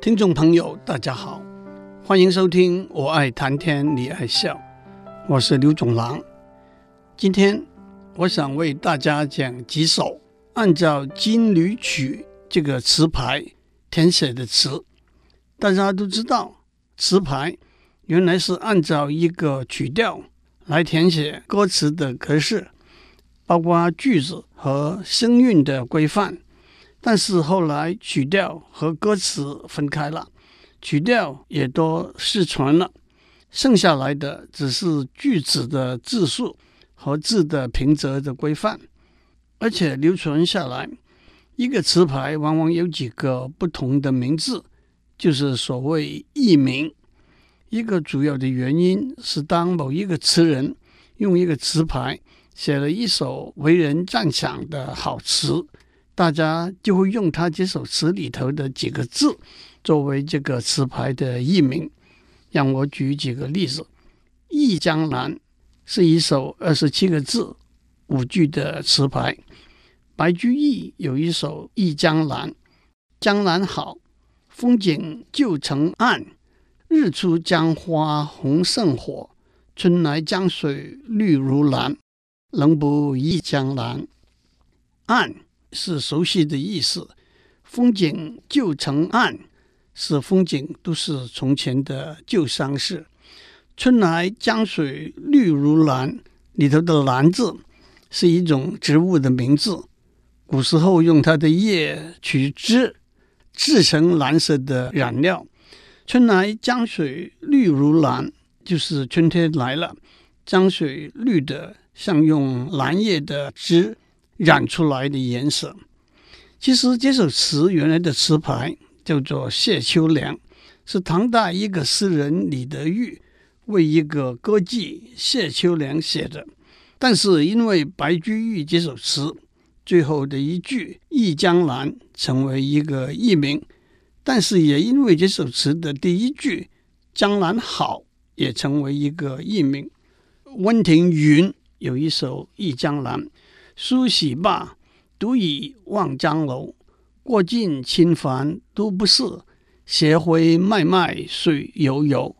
听众朋友，大家好，欢迎收听《我爱谈天，你爱笑》，我是刘总郎。今天我想为大家讲几首按照金缕曲这个词牌填写的词。大家都知道，词牌原来是按照一个曲调来填写歌词的格式，包括句子和声韵的规范。但是后来曲调和歌词分开了，曲调也都失传了，剩下来的只是句子的字数和字的平仄的规范，而且流传下来，一个词牌往往有几个不同的名字，就是所谓艺名。一个主要的原因是，当某一个词人用一个词牌写了一首为人赞赏的好词。大家就会用他这首词里头的几个字作为这个词牌的译名。让我举几个例子，《忆江南》是一首二十七个字五句的词牌。白居易有一首《忆江南》，江南好，风景旧曾谙，日出江花红胜火，春来江水绿如蓝，能不忆江南？谙。是熟悉的意思，风景旧曾谙，是风景都是从前的旧伤事。春来江水绿如蓝，里头的蓝字是一种植物的名字，古时候用它的叶取汁，制成蓝色的染料。春来江水绿如蓝，就是春天来了，江水绿的像用蓝叶的汁。染出来的颜色。其实这首词原来的词牌叫做《谢秋凉》，是唐代一个诗人李德裕为一个歌妓谢秋凉写的。但是因为白居易这首词最后的一句“忆江南”成为一个艺名，但是也因为这首词的第一句“江南好”也成为一个艺名。温庭筠有一首《忆江南》。梳洗罢，独倚望江楼。过尽清帆都不是，斜晖脉脉水悠悠。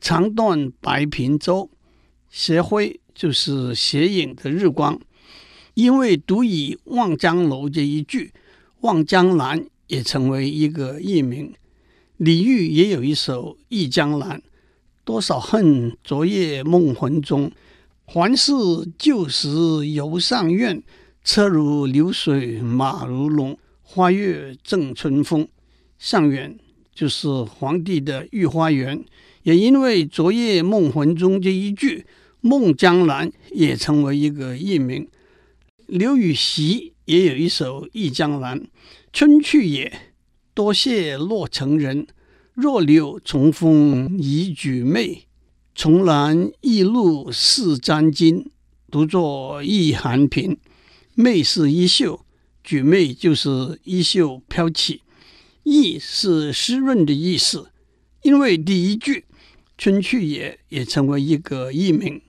长断白苹洲，斜晖就是斜影的日光。因为独倚望江楼这一句，望江南也成为一个艺名。李煜也有一首《忆江南》，多少恨，昨夜梦魂中。还是旧时游上苑，车如流水马如龙，花月正春风。尚远就是皇帝的御花园，也因为昨夜梦魂中这一句，梦江南也成为一个艺名。刘禹锡也有一首《忆江南》，春去也，多谢洛城人。若柳重逢已举妹。重兰易露似沾巾，独坐忆寒屏。妹是衣袖，举妹就是衣袖飘起。意是湿润的意思，因为第一句“春去也”也成为一个艺名。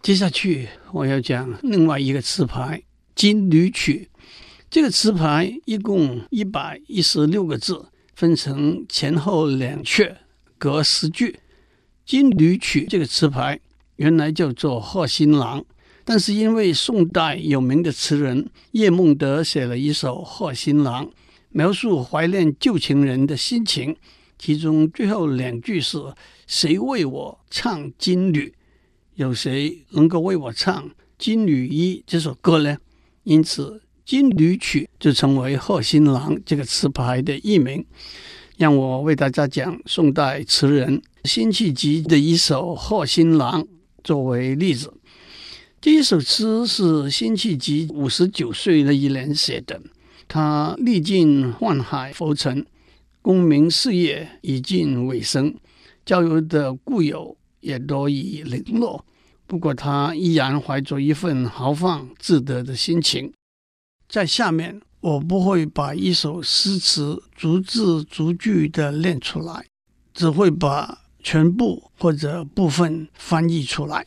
接下去我要讲另外一个词牌《金缕曲》。这个词牌一共一百一十六个字，分成前后两阙，各十句。《金缕曲》这个词牌原来叫做《贺新郎》，但是因为宋代有名的词人叶梦得写了一首《贺新郎》，描述怀念旧情人的心情，其中最后两句是“谁为我唱金缕”，有谁能够为我唱《金缕衣》这首歌呢？因此，《金缕曲》就成为《贺新郎》这个词牌的译名。让我为大家讲宋代词人。辛弃疾的一首《贺新郎》作为例子，这一首词是辛弃疾五十九岁那一年写的。他历尽宦海浮沉，功名事业已近尾声，交游的故友也都已零落。不过他依然怀着一份豪放自得的心情。在下面，我不会把一首诗词逐字逐句的念出来，只会把。全部或者部分翻译出来，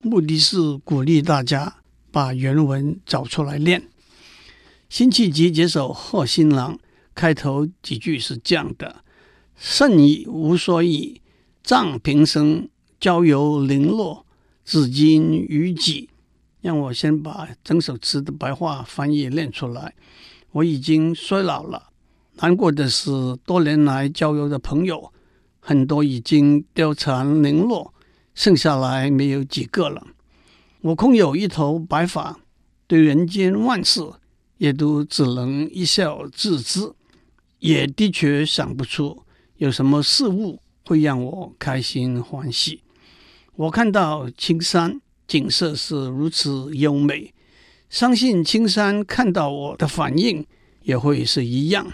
目的是鼓励大家把原文找出来念。辛弃疾这首《贺新郎》开头几句是这样的：“甚已无所以，葬平生，交游零落，至今余悸。让我先把整首词的白话翻译念出来。我已经衰老了，难过的是，多年来交游的朋友，很多已经凋残零落，剩下来没有几个了。我空有一头白发，对人间万事，也都只能一笑置之，也的确想不出有什么事物会让我开心欢喜。我看到青山景色是如此优美，相信青山看到我的反应也会是一样。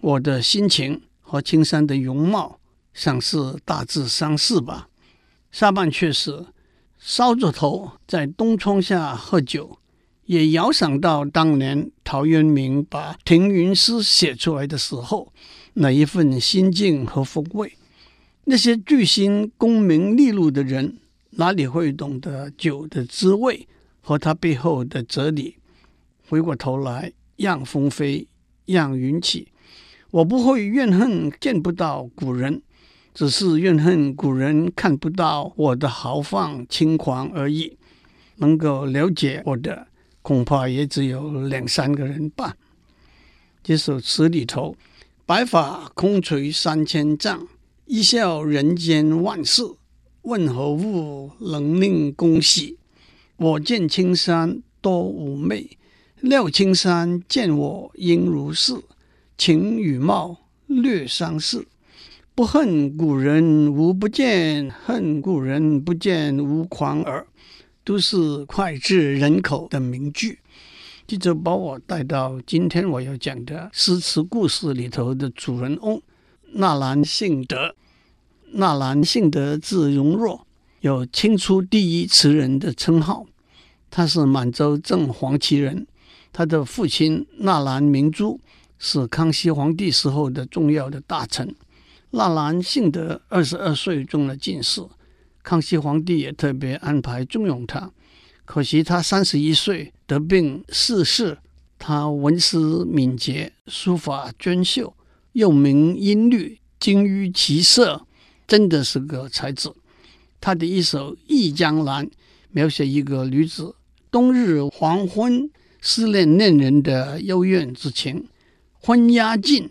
我的心情和青山的容貌，像是大致相似吧。下半阙是。烧着头在东窗下喝酒，也遥想到当年陶渊明把《停云诗》写出来的时候，那一份心境和风味。那些巨星功名利禄的人，哪里会懂得酒的滋味和他背后的哲理？回过头来，让风飞，让云起。我不会怨恨见不到古人。只是怨恨古人看不到我的豪放轻狂而已。能够了解我的，恐怕也只有两三个人吧。这首词里头，“白发空垂三千丈，一笑人间万事。问何物，能令公喜？我见青山多妩媚，料青山见我应如是。情与貌略相似。”不恨古人吾不见，恨古人不见吾狂耳，都是脍炙人口的名句。这就把我带到今天我要讲的诗词故事里头的主人翁纳兰性德。纳兰性德字容若，有清初第一词人的称号。他是满洲正黄旗人，他的父亲纳兰明珠是康熙皇帝时候的重要的大臣。纳兰性德二十二岁中了进士，康熙皇帝也特别安排重用他。可惜他三十一岁得病逝世。他文思敏捷，书法娟秀，又明音律，精于骑射，真的是个才子。他的一首《忆江南》，描写一个女子冬日黄昏思念恋人的幽怨之情。昏鸦尽。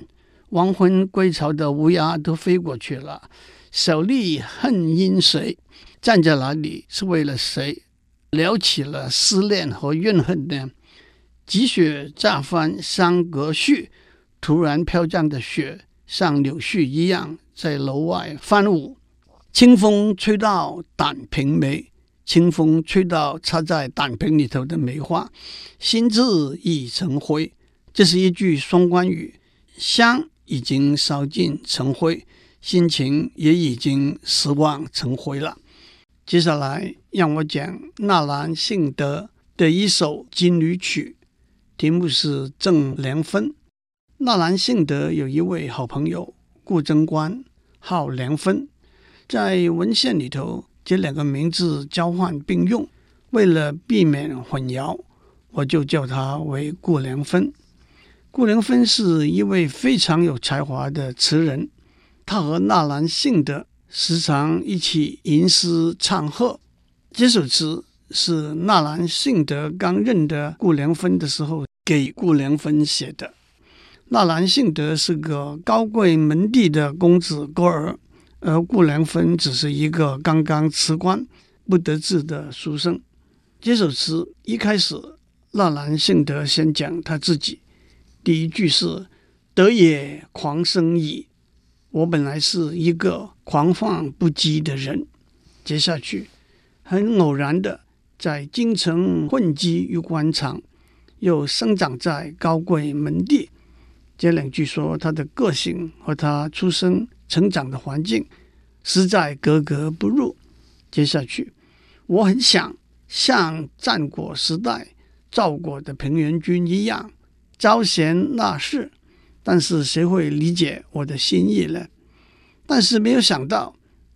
黄昏归巢的乌鸦都飞过去了，小吏恨因谁？站在那里是为了谁？聊起了思念和怨恨呢？积雪乍翻山阁絮，突然飘降的雪像柳絮一样在楼外翻舞。清风吹到胆瓶梅，清风吹到插在胆瓶里头的梅花，心志已成灰。这是一句双关语，香。已经烧尽成灰，心情也已经失望成灰了。接下来让我讲纳兰性德的一首金缕曲，题目是《赠凉风》。纳兰性德有一位好朋友顾贞观，号凉风，在文献里头这两个名字交换并用，为了避免混淆，我就叫他为顾凉风。顾凉风是一位非常有才华的词人，他和纳兰性德时常一起吟诗唱和。这首词是纳兰性德刚认得顾凉风的时候给顾凉风写的。纳兰性德是个高贵门第的公子哥儿，而顾凉风只是一个刚刚辞官不得志的书生。这首词一开始，纳兰性德先讲他自己。第一句是“德也狂生矣”，我本来是一个狂放不羁的人。接下去，很偶然的在京城混迹于官场，又生长在高贵门第。这两句说他的个性和他出生成长的环境实在格格不入。接下去，我很想像战国时代赵国的平原君一样。招贤纳士，但是谁会理解我的心意呢？但是没有想到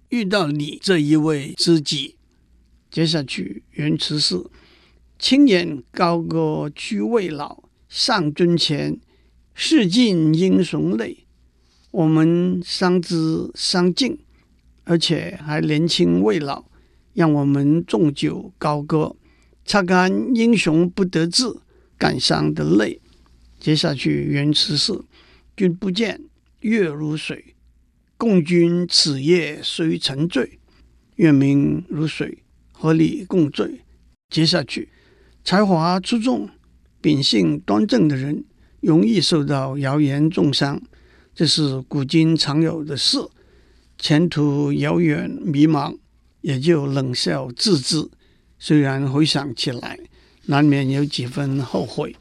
遇到你这一位知己。接下去原词是：青眼高歌俱未老，上尊前，试尽英雄泪。我们伤之伤尽，而且还年轻未老，让我们纵酒高歌，擦干英雄不得志、感伤的泪。接下去原词是：君不见，月如水，共君此夜虽沉醉，月明如水，和你共醉？接下去，才华出众、秉性端正的人，容易受到谣言中伤，这是古今常有的事。前途遥远迷茫，也就冷笑自知。虽然回想起来，难免有几分后悔。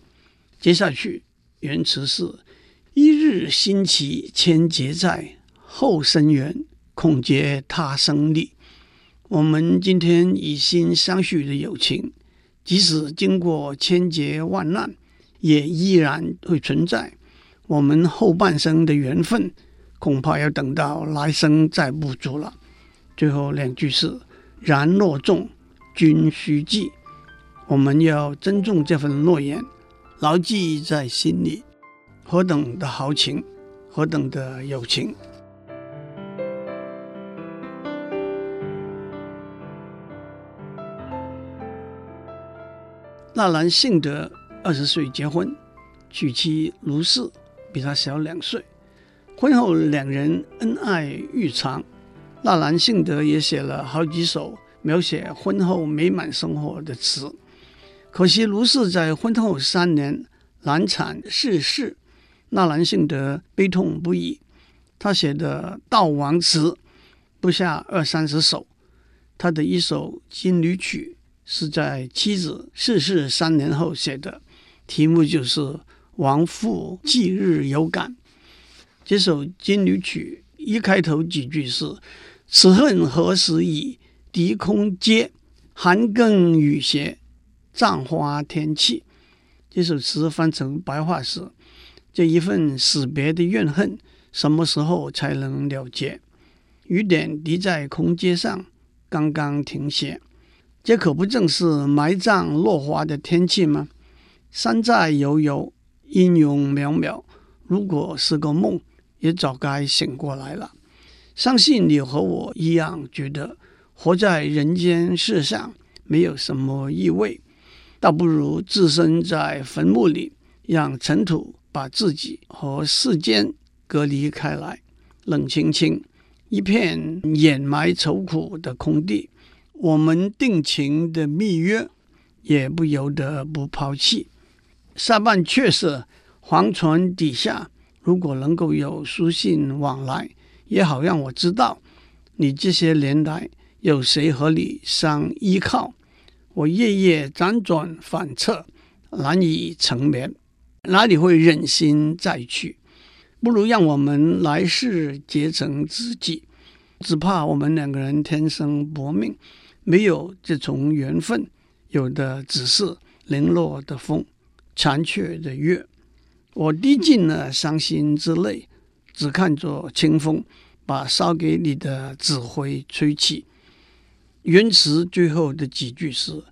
接下去，原词是：一日新奇千劫在，后生缘恐结他生离。我们今天以心相许的友情，即使经过千劫万难，也依然会存在。我们后半生的缘分，恐怕要等到来生再补足了。最后两句是：然若重，君须记。我们要珍重这份诺言，牢记在心里。何等的豪情，何等的友情！纳兰性德二十岁结婚，娶妻卢氏比他小两岁。婚后两人恩爱愈长，纳兰性德也写了好几首描写婚后美满生活的词。可惜卢氏在婚后三年难产逝世，纳兰性德悲痛不已。他写的悼亡词不下二三十首，他的一首《金缕曲》。是在妻子逝世三年后写的，题目就是《亡妇忌日有感》。这首《金缕曲》一开头几句是“此恨何时已？笛空阶，寒更雨斜，葬花天气”。这首词翻成白话是：这一份死别的怨恨，什么时候才能了结？雨点滴在空阶上，刚刚停歇。这可不正是埋葬落花的天气吗？山在悠悠，音容渺渺。如果是个梦，也早该醒过来了。相信你和我一样，觉得活在人间世上没有什么意味，倒不如置身在坟墓里，让尘土把自己和世间隔离开来，冷清清，一片掩埋愁苦的空地。我们定情的密约，也不由得不抛弃。下半却是黄泉底下，如果能够有书信往来，也好让我知道你这些年来有谁和你相依靠。我夜夜辗转反侧，难以成眠，哪里会忍心再去？不如让我们来世结成知己。只怕我们两个人天生薄命。没有这种缘分，有的只是零落的风，残缺的月。我滴尽了伤心之泪，只看着清风把烧给你的纸灰吹起。原词最后的几句是：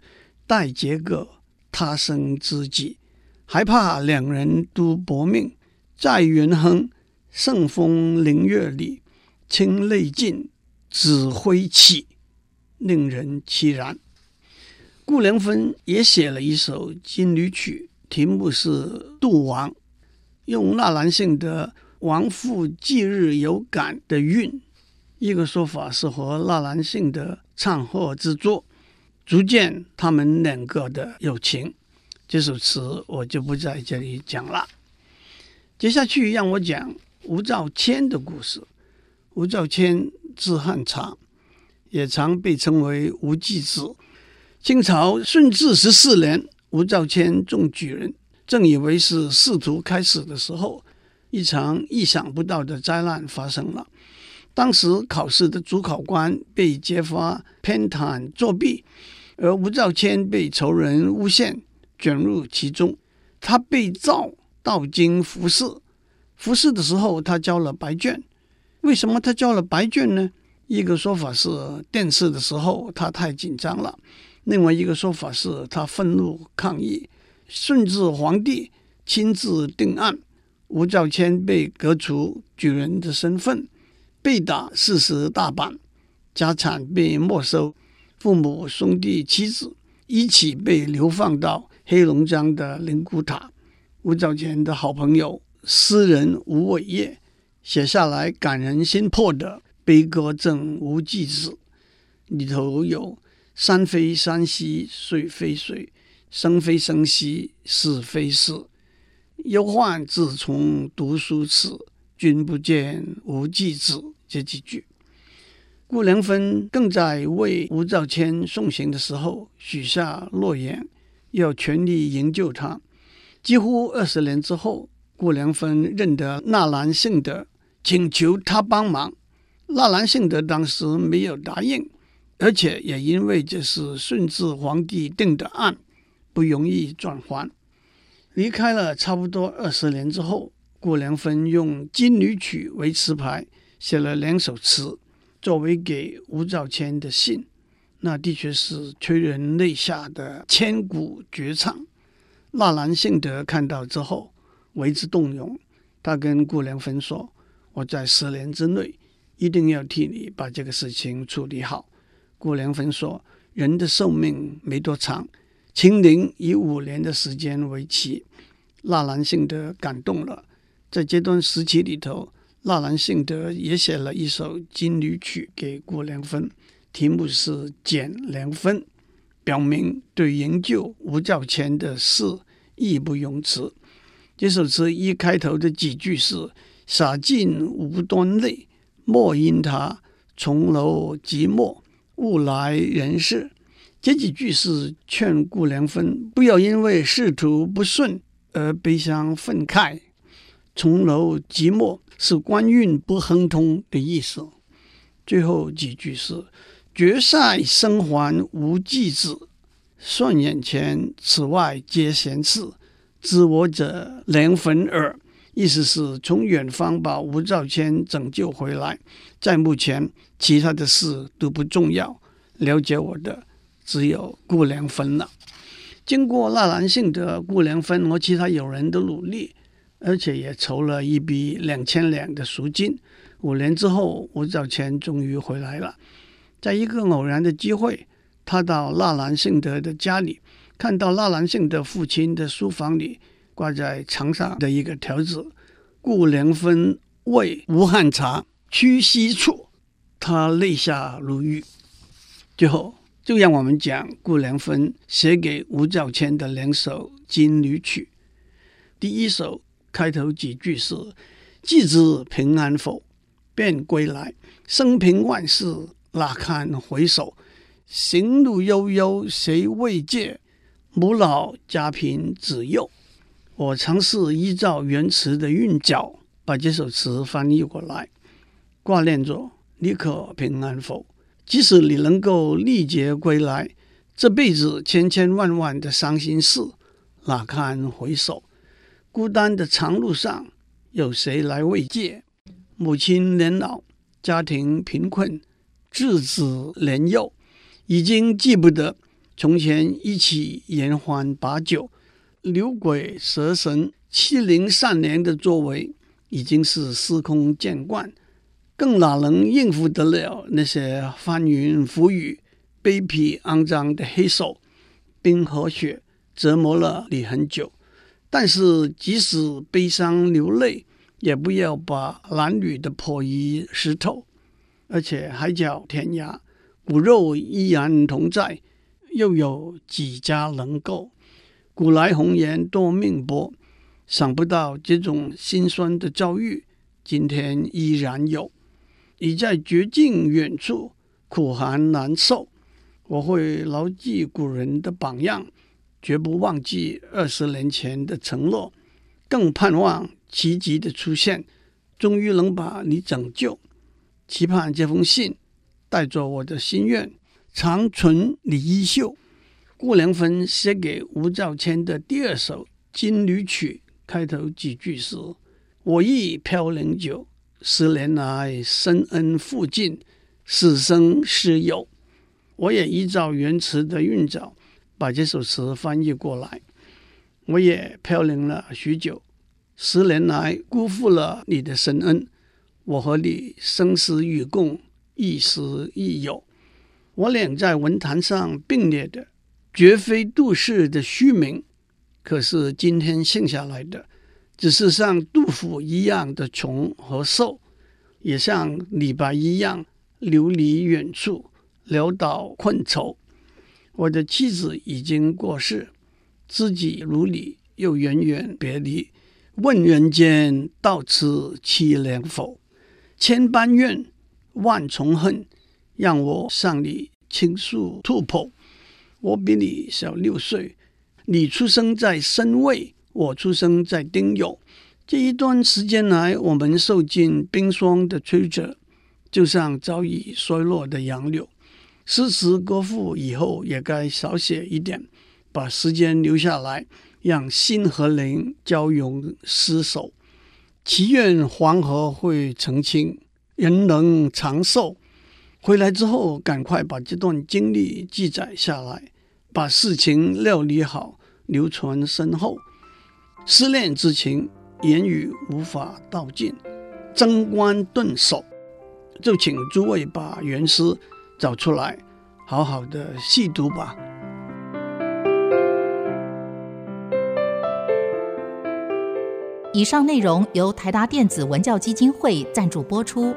待结个他生知己，还怕两人都薄命，在元亨圣风凌月里，清泪尽，纸灰起。令人凄然。顾良芬也写了一首《金缕曲》，题目是《杜王》，用纳兰性德“亡父忌日有感”的韵，一个说法是和纳兰性德唱和之作，足见他们两个的友情。这首词我就不在这里讲了。接下去让我讲吴兆谦的故事。吴兆谦字汉察。也常被称为吴季子。清朝顺治十四年，吴兆谦中举人，正以为是仕途开始的时候，一场意想不到的灾难发生了。当时考试的主考官被揭发偏袒作弊，而吴兆谦被仇人诬陷，卷入其中。他被召到京复试，复试的时候他交了白卷。为什么他交了白卷呢？一个说法是殿试的时候他太紧张了，另外一个说法是他愤怒抗议，顺治皇帝亲自定案，吴兆谦被革除举人的身份，被打四十大板，家产被没收，父母、兄弟、妻子一起被流放到黑龙江的灵骨塔。吴兆谦的好朋友诗人吴伟业写下来感人心魄的悲歌赠吴季子，里头有“山非山兮水非水，生非生兮死非死。忧患自从读书始，君不见吴季子”这几句。顾良芬更在为吴兆谦送行的时候许下诺言，要全力营救他。几乎二十年之后，顾良芬认得纳兰性德，请求他帮忙。纳兰性德当时没有答应，而且也因为这是顺治皇帝定的案，不容易转还。离开了差不多二十年之后，顾良芬用《金缕曲》为词牌，写了两首词。作为给吴兆谦的信，那的确是催人泪下的千古绝唱。纳兰性德看到之后为之动容，他跟顾良芬说：“我在十年之内一定要替你把这个事情处理好。”顾良芬说：“人的寿命没多长，请您以五年的时间为期。”纳兰性德感动了，在这段时期里头。纳兰性德也写了一首《金缕曲》给顾良芬，题目是《减良分》，表明对营救吴兆谦的事义不容辞。这首词一开头的几句是“洒尽无端泪，莫因他，重楼寂寞，物来人世”。这几句是劝顾良芬不要因为仕途不顺而悲伤愤慨。重楼寂寞。是官运不亨通的意思。最后几句是“绝塞生还吴季子，算眼前此外皆闲事，知我者良分耳”。意思是从远方把吴兆谦拯救回来，在目前其他的事都不重要，了解我的只有顾良芬了。经过纳兰性德、顾良芬和其他友人的努力。而且也筹了一笔两千两的赎金。五年之后，吴兆谦终于回来了。在一个偶然的机会，他到纳兰性德的家里，看到纳兰性德父亲的书房里挂在墙上的一个条子：“顾良芬为吴汉察屈膝处”，他泪下如雨。最后，就让我们讲顾良芬写给吴兆谦的两首《金缕曲》。第一首。开头几句是“既知平安否？便归来，生平万事哪堪回首？行路悠悠谁慰藉？母老家贫子幼。”我尝试依照原词的韵脚，把这首词翻译过来，挂念着你可平安否？即使你能够历劫归来，这辈子千千万万的伤心事，哪堪回首？孤单的长路上，有谁来慰藉？母亲年老，家庭贫困，稚子年幼，已经记不得从前一起言欢把酒、牛鬼蛇神、欺凌善良的作为，已经是司空见惯，更哪能应付得了那些翻云覆雨、卑鄙肮脏的黑手？冰和雪折磨了你很久。但是，即使悲伤流泪，也不要把男女的破衣湿透。而且海角天涯，骨肉依然同在，又有几家能够？古来红颜多命薄，想不到这种心酸的遭遇，今天依然有。你在绝境远处，苦寒难受，我会牢记古人的榜样。绝不忘记二十年前的承诺，更盼望奇迹的出现，终于能把你拯救。期盼这封信带着我的心愿，长存你衣袖。顾良芬写给吴兆谦的第二首《金缕曲》开头几句是：“我亦飘零久，十年来深恩负尽，死生师友。”我也依照原词的韵脚。把这首词翻译过来，我也飘零了许久，十年来辜负了你的深恩，我和你生死与共，亦师亦友。我俩在文坛上并列的，绝非杜氏的虚名。可是今天剩下来的，只是像杜甫一样的穷和瘦，也像李白一样流离远处，潦倒困愁。我的妻子已经过世，知己如你又远远别离。问人间，到此凄凉否？千般怨，万重恨。让我向你倾诉吐剖。我比你小六岁，你出生在申未，我出生在丁酉。这一段时间来，我们受尽冰霜的摧折，就像早已衰落的杨柳。诗词歌赋以后也该少写一点，把时间留下来，让心和灵交融厮守。祈愿黄河会澄清，人能长寿。回来之后，赶快把这段经历记载下来，把事情料理好，留存身后。思念之情，言语无法道尽，争关顿首。就请诸位把原诗找出来，好好的细读吧。以上内容由台达电子文教基金会赞助播出。